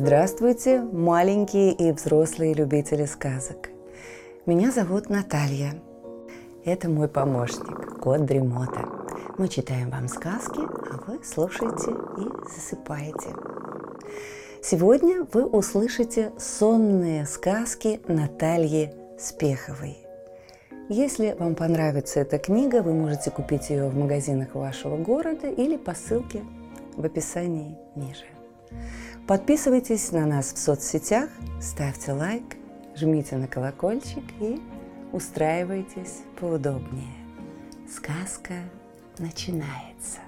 Здравствуйте, маленькие и взрослые любители сказок. Меня зовут Наталья. Это мой помощник, кот Дремота. Мы читаем вам сказки, а вы слушаете и засыпаете. Сегодня вы услышите сонные сказки Натальи Спеховой. Если вам понравится эта книга, вы можете купить ее в магазинах вашего города или по ссылке в описании ниже. Подписывайтесь на нас в соцсетях, ставьте лайк, жмите на колокольчик и устраивайтесь поудобнее. Сказка начинается.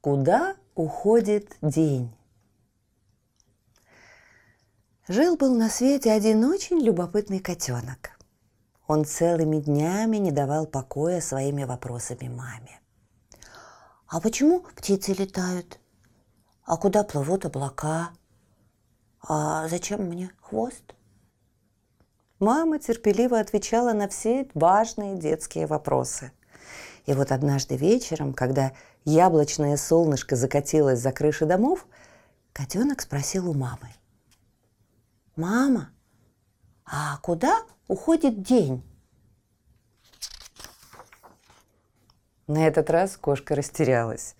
Куда уходит день? Жил-был на свете один очень любопытный котенок. Он целыми днями не давал покоя своими вопросами маме. «А почему птицы летают? А куда плывут облака? А зачем мне хвост?» Мама терпеливо отвечала на все важные детские вопросы. И вот однажды вечером, когда яблочное солнышко закатилось за крыши домов, котенок спросил у мамы – Мама, а куда уходит день? На этот раз кошка растерялась.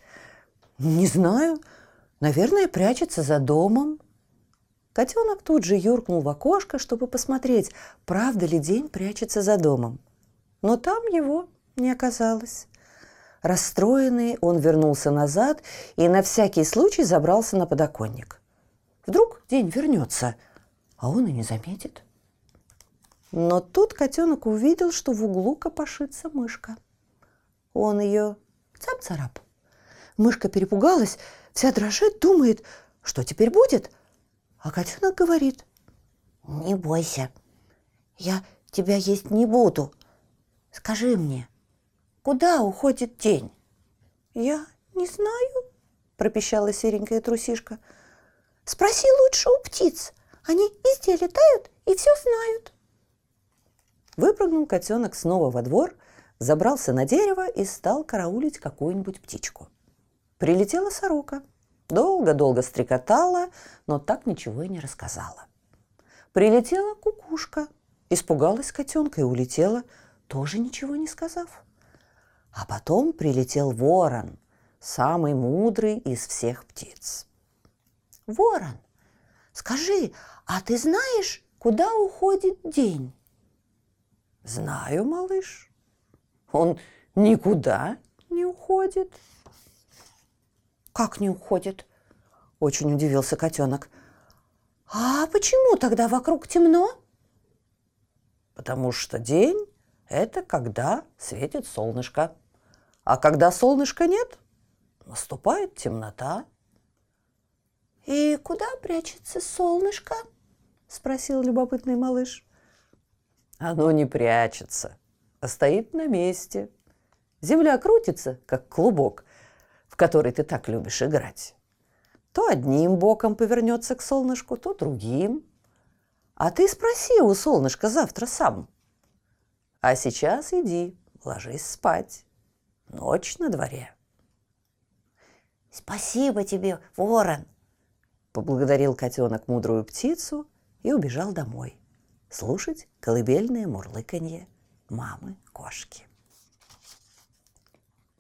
Не знаю, наверное, прячется за домом. Котенок тут же юркнул в окошко, чтобы посмотреть, правда ли день прячется за домом. Но там его не оказалось. Расстроенный, он вернулся назад и на всякий случай забрался на подоконник. Вдруг день вернется – а он и не заметит. Но тут котенок увидел, что в углу копошится мышка. Он ее цап-царап. Мышка перепугалась, вся дрожит, думает, что теперь будет. А котенок говорит, не бойся, я тебя есть не буду. Скажи мне, куда уходит день? Я не знаю, пропищала серенькая трусишка. Спроси лучше у птиц, они везде летают и все знают. Выпрыгнул котенок снова во двор, забрался на дерево и стал караулить какую-нибудь птичку. Прилетела сорока. Долго-долго стрекотала, но так ничего и не рассказала. Прилетела кукушка. Испугалась котенка и улетела, тоже ничего не сказав. А потом прилетел ворон, самый мудрый из всех птиц. «Ворон, скажи, а ты знаешь, куда уходит день? Знаю, малыш. Он никуда не уходит. Как не уходит? Очень удивился котенок. А почему тогда вокруг темно? Потому что день – это когда светит солнышко. А когда солнышка нет, наступает темнота. И куда прячется солнышко? спросил любопытный малыш. Оно не прячется, а стоит на месте. Земля крутится, как клубок, в который ты так любишь играть. То одним боком повернется к солнышку, то другим. А ты спроси у солнышка завтра сам. А сейчас иди, ложись спать. Ночь на дворе. Спасибо тебе, ворон, поблагодарил котенок мудрую птицу и убежал домой слушать колыбельное мурлыканье мамы-кошки.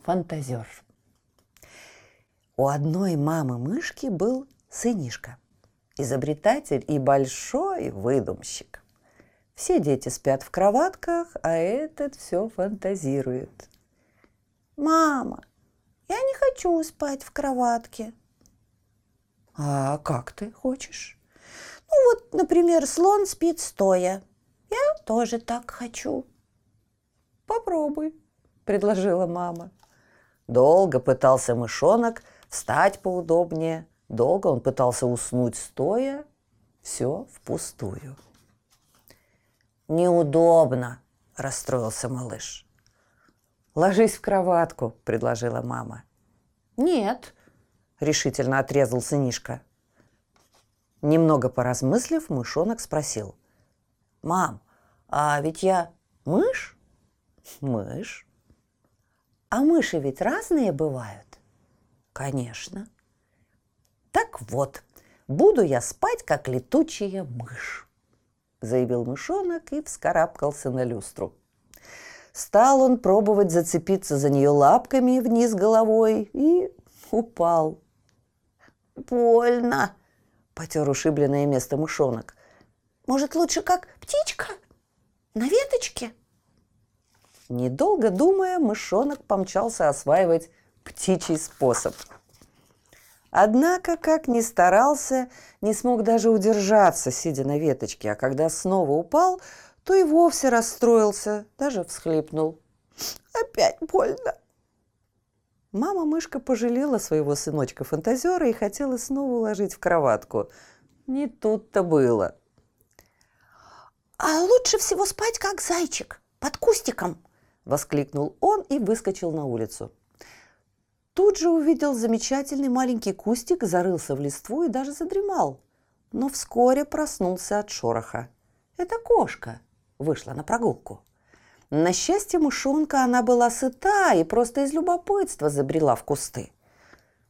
Фантазер. У одной мамы-мышки был сынишка, изобретатель и большой выдумщик. Все дети спят в кроватках, а этот все фантазирует. «Мама, я не хочу спать в кроватке». «А как ты хочешь?» Ну вот, например, слон спит стоя. Я тоже так хочу. Попробуй, предложила мама. Долго пытался мышонок встать поудобнее. Долго он пытался уснуть стоя. Все впустую. Неудобно, расстроился малыш. Ложись в кроватку, предложила мама. Нет, решительно отрезал сынишка. Немного поразмыслив, мышонок спросил. «Мам, а ведь я мышь?» «Мышь». «А мыши ведь разные бывают?» «Конечно». Так вот, буду я спать, как летучая мышь, заявил мышонок и вскарабкался на люстру. Стал он пробовать зацепиться за нее лапками вниз головой и упал. «Больно!» – потер ушибленное место мышонок. «Может, лучше как птичка? На веточке?» Недолго думая, мышонок помчался осваивать птичий способ. Однако, как ни старался, не смог даже удержаться, сидя на веточке, а когда снова упал, то и вовсе расстроился, даже всхлипнул. «Опять больно!» Мама-мышка пожалела своего сыночка-фантазера и хотела снова уложить в кроватку. Не тут-то было. «А лучше всего спать, как зайчик, под кустиком!» – воскликнул он и выскочил на улицу. Тут же увидел замечательный маленький кустик, зарылся в листву и даже задремал. Но вскоре проснулся от шороха. Это кошка вышла на прогулку. На счастье мышонка она была сыта и просто из любопытства забрела в кусты.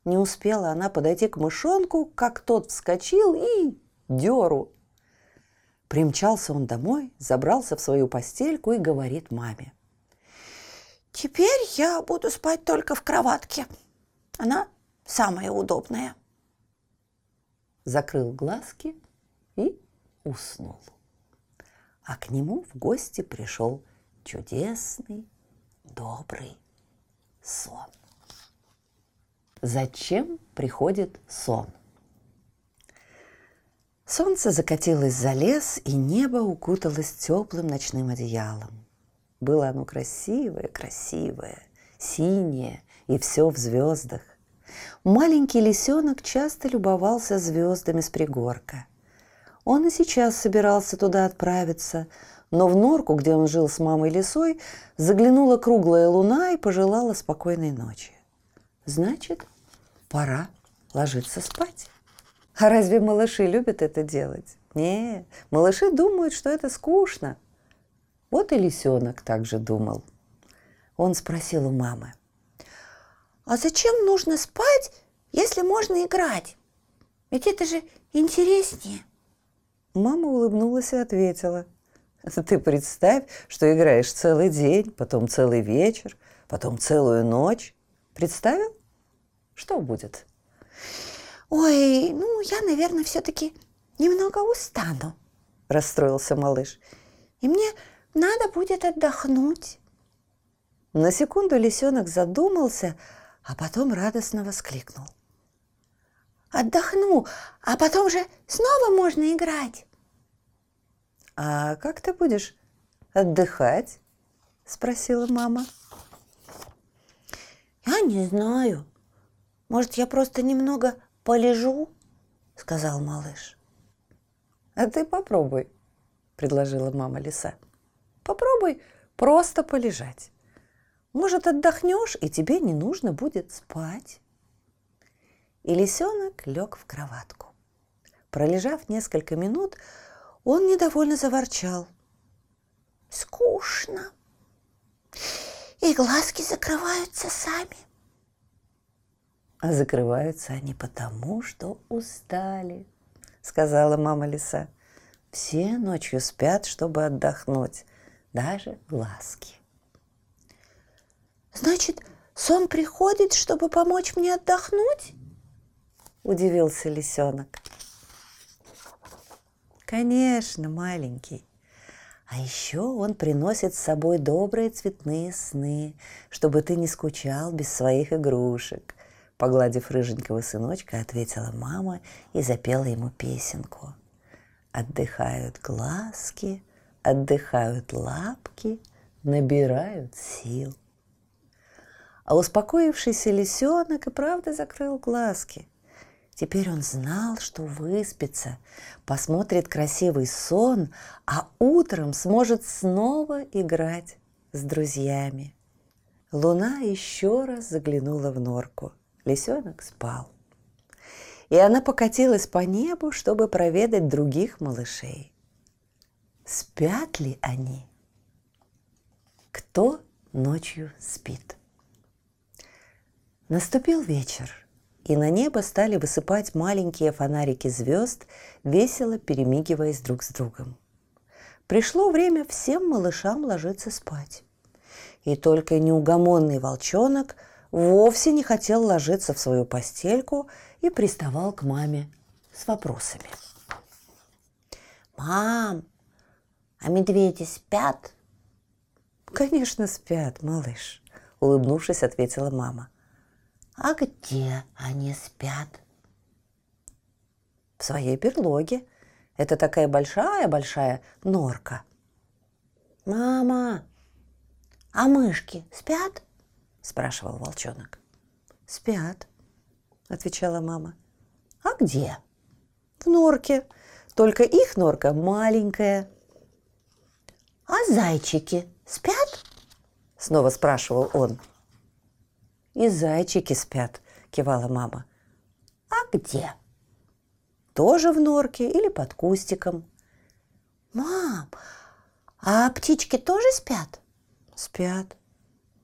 Не успела она подойти к мышонку, как тот вскочил и деру. Примчался он домой, забрался в свою постельку и говорит маме. «Теперь я буду спать только в кроватке. Она самая удобная». Закрыл глазки и уснул. А к нему в гости пришел чудесный, добрый сон. Зачем приходит сон? Солнце закатилось за лес, и небо укуталось теплым ночным одеялом. Было оно красивое, красивое, синее, и все в звездах. Маленький лисенок часто любовался звездами с пригорка. Он и сейчас собирался туда отправиться, но в норку, где он жил с мамой лисой, заглянула круглая луна и пожелала спокойной ночи. Значит, пора ложиться спать. А разве малыши любят это делать? Не, малыши думают, что это скучно. Вот и лисенок также думал. Он спросил у мамы. «А зачем нужно спать, если можно играть? Ведь это же интереснее». Мама улыбнулась и ответила – Ты представь, что играешь целый день, потом целый вечер, потом целую ночь. Представил? Что будет? Ой, ну, я, наверное, все-таки немного устану, расстроился малыш. И мне надо будет отдохнуть. На секунду лисенок задумался, а потом радостно воскликнул. Отдохну, а потом же снова можно играть. «А как ты будешь отдыхать?» – спросила мама. «Я не знаю. Может, я просто немного полежу?» – сказал малыш. «А ты попробуй», – предложила мама лиса. «Попробуй просто полежать. Может, отдохнешь, и тебе не нужно будет спать». И лисенок лег в кроватку. Пролежав несколько минут, он недовольно заворчал. «Скучно. И глазки закрываются сами». «А закрываются они потому, что устали», — сказала мама лиса. «Все ночью спят, чтобы отдохнуть, даже глазки». «Значит, сон приходит, чтобы помочь мне отдохнуть?» – удивился лисенок. Конечно, маленький. А еще он приносит с собой добрые цветные сны, чтобы ты не скучал без своих игрушек. Погладив рыженького сыночка, ответила мама и запела ему песенку. Отдыхают глазки, отдыхают лапки, набирают сил. А успокоившийся лисенок и правда закрыл глазки. Теперь он знал, что выспится, посмотрит красивый сон, а утром сможет снова играть с друзьями. Луна еще раз заглянула в норку. Лисенок спал. И она покатилась по небу, чтобы проведать других малышей. Спят ли они? Кто ночью спит? Наступил вечер – и на небо стали высыпать маленькие фонарики звезд, весело перемигиваясь друг с другом. Пришло время всем малышам ложиться спать. И только неугомонный волчонок вовсе не хотел ложиться в свою постельку и приставал к маме с вопросами. «Мам, а медведи спят?» «Конечно спят, малыш», — улыбнувшись, ответила мама. «А где они спят?» «В своей берлоге. Это такая большая-большая норка». «Мама, а мышки спят?» – спрашивал волчонок. «Спят», – отвечала мама. «А где?» «В норке. Только их норка маленькая». «А зайчики спят?» – снова спрашивал он. «И зайчики спят», – кивала мама. «А где?» «Тоже в норке или под кустиком». «Мам, а птички тоже спят?» «Спят».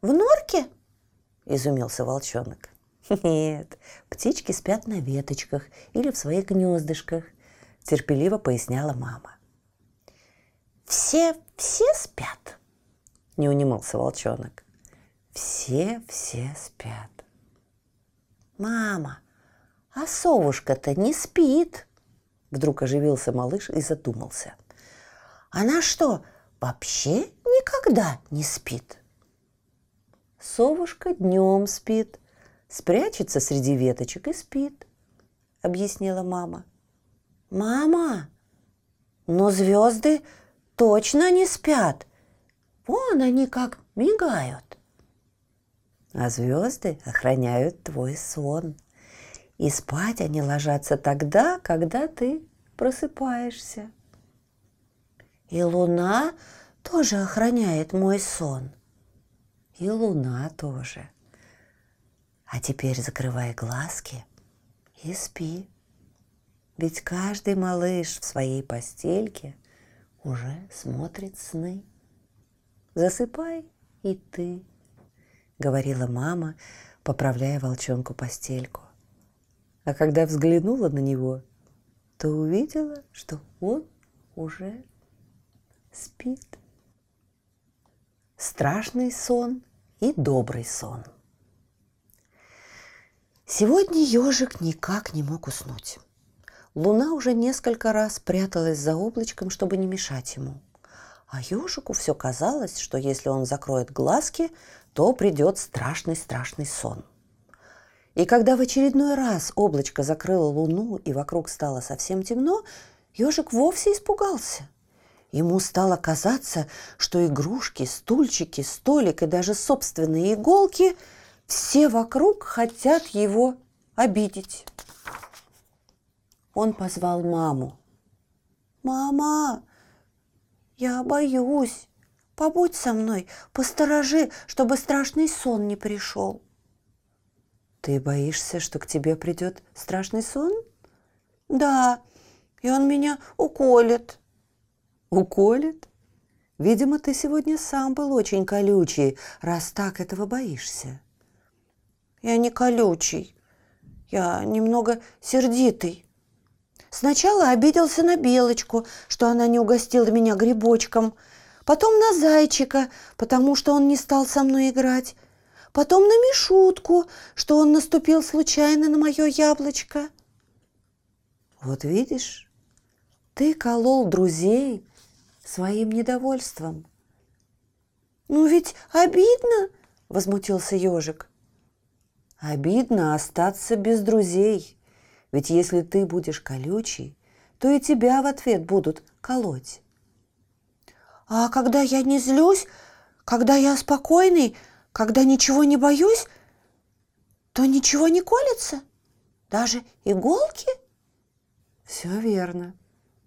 «В норке?» – изумился волчонок. «Нет, птички спят на веточках или в своих гнездышках», – терпеливо поясняла мама. «Все, все спят?» – не унимался волчонок. «Все, все спят». «Мама, а совушка-то не спит?» Вдруг оживился малыш и задумался. «Она что, вообще никогда не спит?» Совушка днем спит, спрячется среди веточек и спит, объяснила мама. Мама, но звезды точно не спят. Вон они как мигают. А звезды охраняют твой сон. И спать они ложатся тогда, когда ты просыпаешься. И луна тоже охраняет мой сон и луна тоже. А теперь закрывай глазки и спи. Ведь каждый малыш в своей постельке уже смотрит сны. Засыпай и ты, говорила мама, поправляя волчонку постельку. А когда взглянула на него, то увидела, что он уже спит. Страшный сон и добрый сон. Сегодня ежик никак не мог уснуть. Луна уже несколько раз пряталась за облачком, чтобы не мешать ему. А ежику все казалось, что если он закроет глазки, то придет страшный-страшный сон. И когда в очередной раз облачко закрыло луну и вокруг стало совсем темно, ежик вовсе испугался – Ему стало казаться, что игрушки, стульчики, столик и даже собственные иголки все вокруг хотят его обидеть. Он позвал маму. «Мама, я боюсь. Побудь со мной, посторожи, чтобы страшный сон не пришел». «Ты боишься, что к тебе придет страшный сон?» «Да, и он меня уколет», Уколет? Видимо, ты сегодня сам был очень колючий, раз так этого боишься. Я не колючий. Я немного сердитый. Сначала обиделся на Белочку, что она не угостила меня грибочком. Потом на Зайчика, потому что он не стал со мной играть. Потом на Мишутку, что он наступил случайно на мое яблочко. Вот видишь, ты колол друзей, своим недовольством. «Ну ведь обидно!» – возмутился ежик. «Обидно остаться без друзей, ведь если ты будешь колючий, то и тебя в ответ будут колоть». «А когда я не злюсь, когда я спокойный, когда ничего не боюсь, то ничего не колется? Даже иголки?» «Все верно»,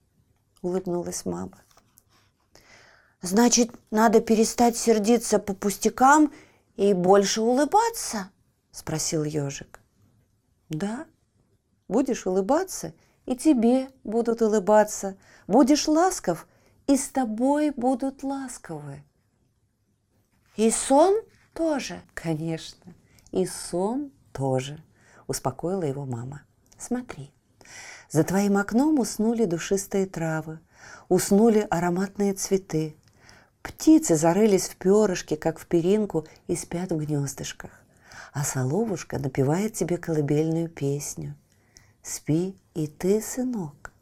— улыбнулась мама. Значит, надо перестать сердиться по пустякам и больше улыбаться? Спросил ежик. Да, будешь улыбаться, и тебе будут улыбаться. Будешь ласков, и с тобой будут ласковы. И сон тоже? Конечно, и сон тоже, успокоила его мама. «Смотри, за твоим окном уснули душистые травы, уснули ароматные цветы. Птицы зарылись в перышки, как в перинку, и спят в гнездышках. А соловушка напевает тебе колыбельную песню. Спи и ты, сынок,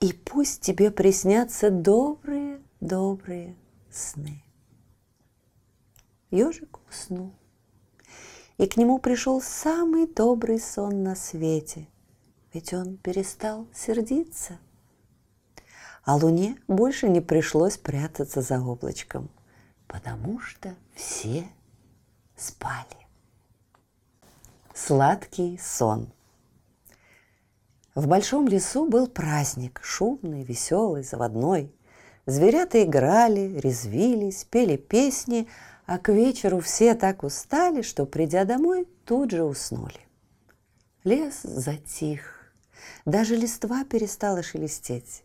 и пусть тебе приснятся добрые-добрые сны. Ежик уснул, и к нему пришел самый добрый сон на свете, ведь он перестал сердиться. А луне больше не пришлось прятаться за облачком, потому что все спали. Сладкий сон. В большом лесу был праздник, шумный, веселый, заводной. Зверята играли, резвились, пели песни, а к вечеру все так устали, что, придя домой, тут же уснули. Лес затих, даже листва перестала шелестеть.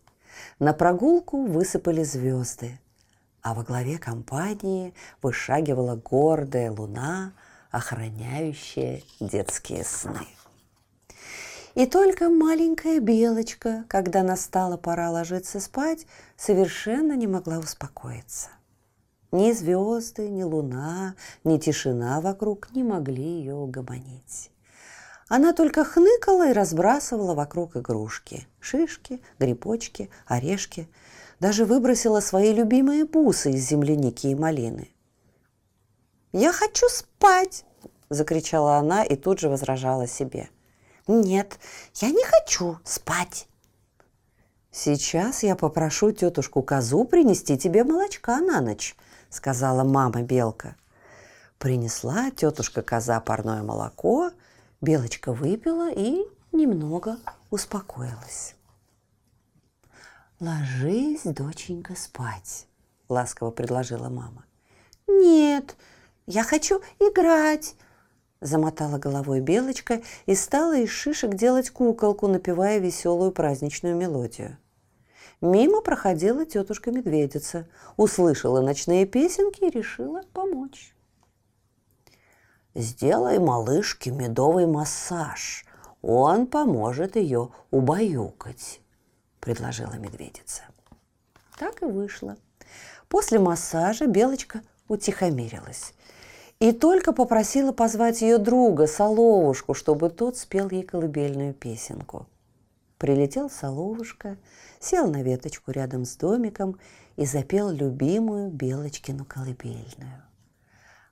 На прогулку высыпали звезды, а во главе компании вышагивала гордая луна, охраняющая детские сны. И только маленькая белочка, когда настала пора ложиться спать, совершенно не могла успокоиться. Ни звезды, ни луна, ни тишина вокруг не могли ее угомонить. Она только хныкала и разбрасывала вокруг игрушки. Шишки, грибочки, орешки. Даже выбросила свои любимые бусы из земляники и малины. «Я хочу спать!» – закричала она и тут же возражала себе. «Нет, я не хочу спать!» «Сейчас я попрошу тетушку Козу принести тебе молочка на ночь», – сказала мама Белка. Принесла тетушка Коза парное молоко – Белочка выпила и немного успокоилась. «Ложись, доченька, спать», – ласково предложила мама. «Нет, я хочу играть», – замотала головой Белочка и стала из шишек делать куколку, напевая веселую праздничную мелодию. Мимо проходила тетушка Медведица, услышала ночные песенки и решила помочь. Сделай малышке медовый массаж. Он поможет ее убаюкать, предложила медведица. Так и вышло. После массажа Белочка утихомирилась и только попросила позвать ее друга, Соловушку, чтобы тот спел ей колыбельную песенку. Прилетел Соловушка, сел на веточку рядом с домиком и запел любимую Белочкину колыбельную.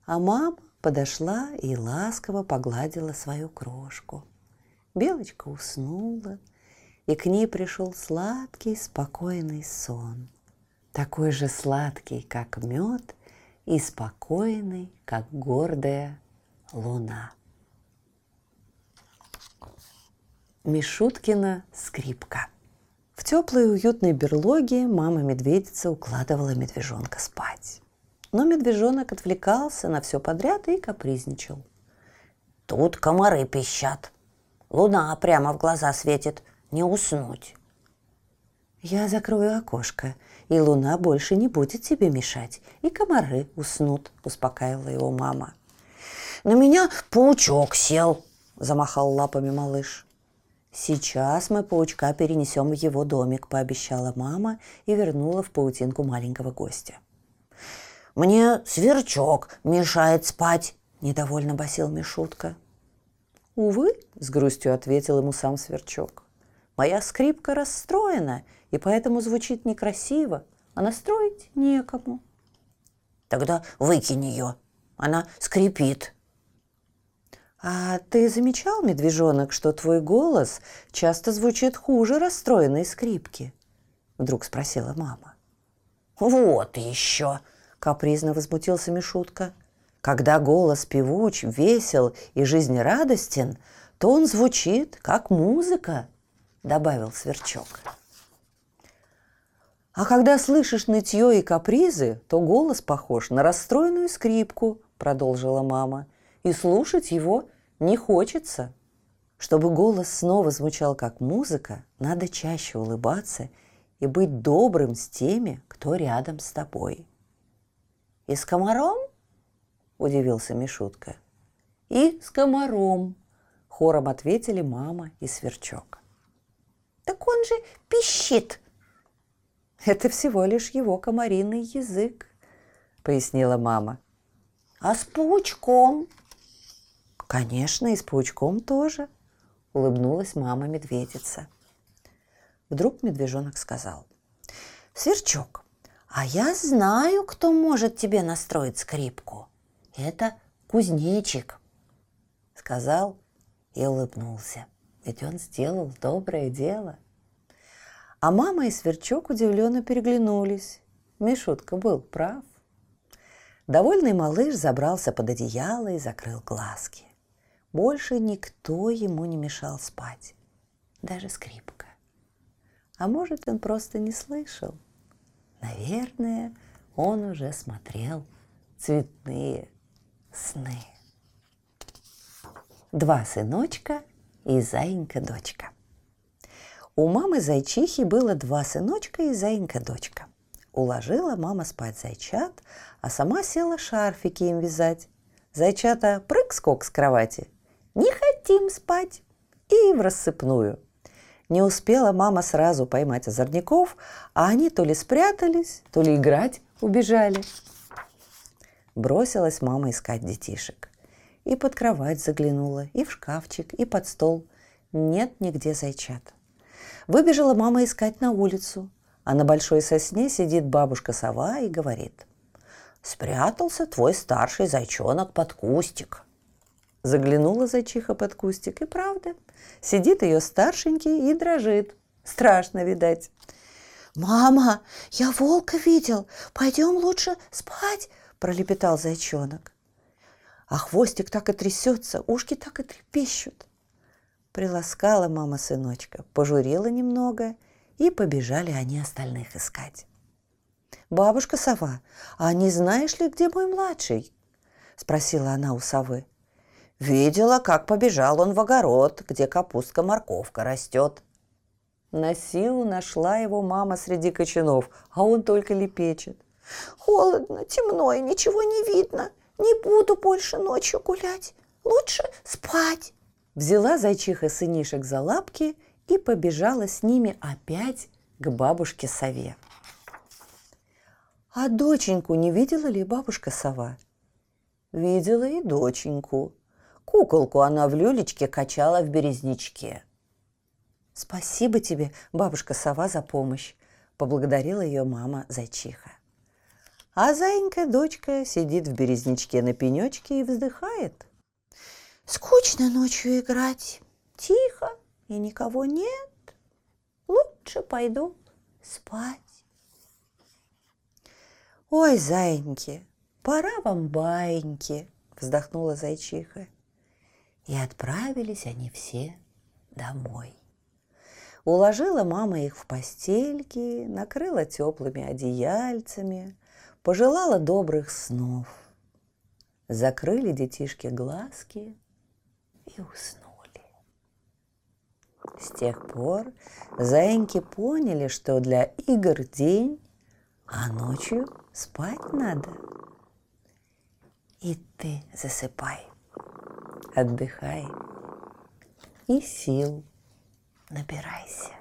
А мама подошла и ласково погладила свою крошку. Белочка уснула, и к ней пришел сладкий, спокойный сон. Такой же сладкий, как мед, и спокойный, как гордая луна. Мишуткина скрипка. В теплой уютной берлоге мама-медведица укладывала медвежонка спать. Но медвежонок отвлекался на все подряд и капризничал. «Тут комары пищат. Луна прямо в глаза светит. Не уснуть». «Я закрою окошко, и луна больше не будет тебе мешать, и комары уснут», – успокаивала его мама. «На меня паучок сел», – замахал лапами малыш. «Сейчас мы паучка перенесем в его домик», – пообещала мама и вернула в паутинку маленького гостя. Мне сверчок мешает спать, недовольно басил Мишутка. Увы, с грустью ответил ему сам сверчок. Моя скрипка расстроена, и поэтому звучит некрасиво, а настроить некому. Тогда выкинь ее, она скрипит. А ты замечал, медвежонок, что твой голос часто звучит хуже расстроенной скрипки? Вдруг спросила мама. Вот еще, капризно возмутился Мишутка. Когда голос певуч, весел и жизнерадостен, то он звучит, как музыка, добавил Сверчок. А когда слышишь нытье и капризы, то голос похож на расстроенную скрипку, продолжила мама, и слушать его не хочется. Чтобы голос снова звучал как музыка, надо чаще улыбаться и быть добрым с теми, кто рядом с тобой. «И с комаром?» – удивился Мишутка. «И с комаром», Хором ответили мама и сверчок. Так он же пищит. Это всего лишь его комариный язык, пояснила мама. А с паучком? Конечно, и с паучком тоже, улыбнулась мама медведица. Вдруг медвежонок сказал. Сверчок, а я знаю, кто может тебе настроить скрипку. Это кузнечик. Сказал и улыбнулся, ведь он сделал доброе дело. А мама и Сверчок удивленно переглянулись. Мишутка был прав. Довольный малыш забрался под одеяло и закрыл глазки. Больше никто ему не мешал спать, даже скрипка. А может, он просто не слышал. Наверное, он уже смотрел цветные сны. Два сыночка и заинька-дочка. У мамы зайчихи было два сыночка и заинька-дочка. Уложила мама спать зайчат, а сама села шарфики им вязать. Зайчата прыг-скок с кровати. Не хотим спать. И в рассыпную. Не успела мама сразу поймать озорников, а они то ли спрятались, то ли играть убежали. Бросилась мама искать детишек. И под кровать заглянула, и в шкафчик, и под стол. Нет нигде зайчат. Выбежала мама искать на улицу, а на большой сосне сидит бабушка-сова и говорит. «Спрятался твой старший зайчонок под кустик». Заглянула зайчиха под кустик, и правда, сидит ее старшенький и дрожит. Страшно, видать. «Мама, я волка видел. Пойдем лучше спать», – пролепетал зайчонок. А хвостик так и трясется, ушки так и трепещут. Приласкала мама сыночка, пожурила немного, и побежали они остальных искать. «Бабушка сова, а не знаешь ли, где мой младший?» – спросила она у совы. «Видела, как побежал он в огород, где капустка-морковка растет». На силу нашла его мама среди кочанов, а он только лепечет. «Холодно, темно и ничего не видно. Не буду больше ночью гулять. Лучше спать». Взяла зайчиха сынишек за лапки и побежала с ними опять к бабушке сове. А доченьку не видела ли бабушка сова? Видела и доченьку. Куколку она в люлечке качала в березничке. Спасибо тебе, бабушка сова, за помощь, поблагодарила ее мама зайчиха. А зайенька дочка сидит в березничке на пенечке и вздыхает. Скучно ночью играть. Тихо и никого нет. Лучше пойду спать. Ой, зайеньки, пора вам баиньки, вздохнула зайчиха. И отправились они все домой. Уложила мама их в постельки, накрыла теплыми одеяльцами, пожелала добрых снов. Закрыли детишки глазки и уснули. С тех пор заиньки поняли, что для игр день, а ночью спать надо. И ты засыпай, отдыхай и сил набирайся.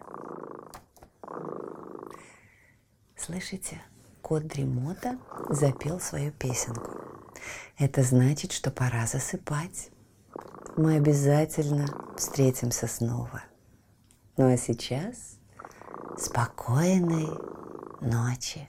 Слышите, кот Дремота запел свою песенку. Это значит, что пора засыпать мы обязательно встретимся снова. Ну а сейчас спокойной ночи.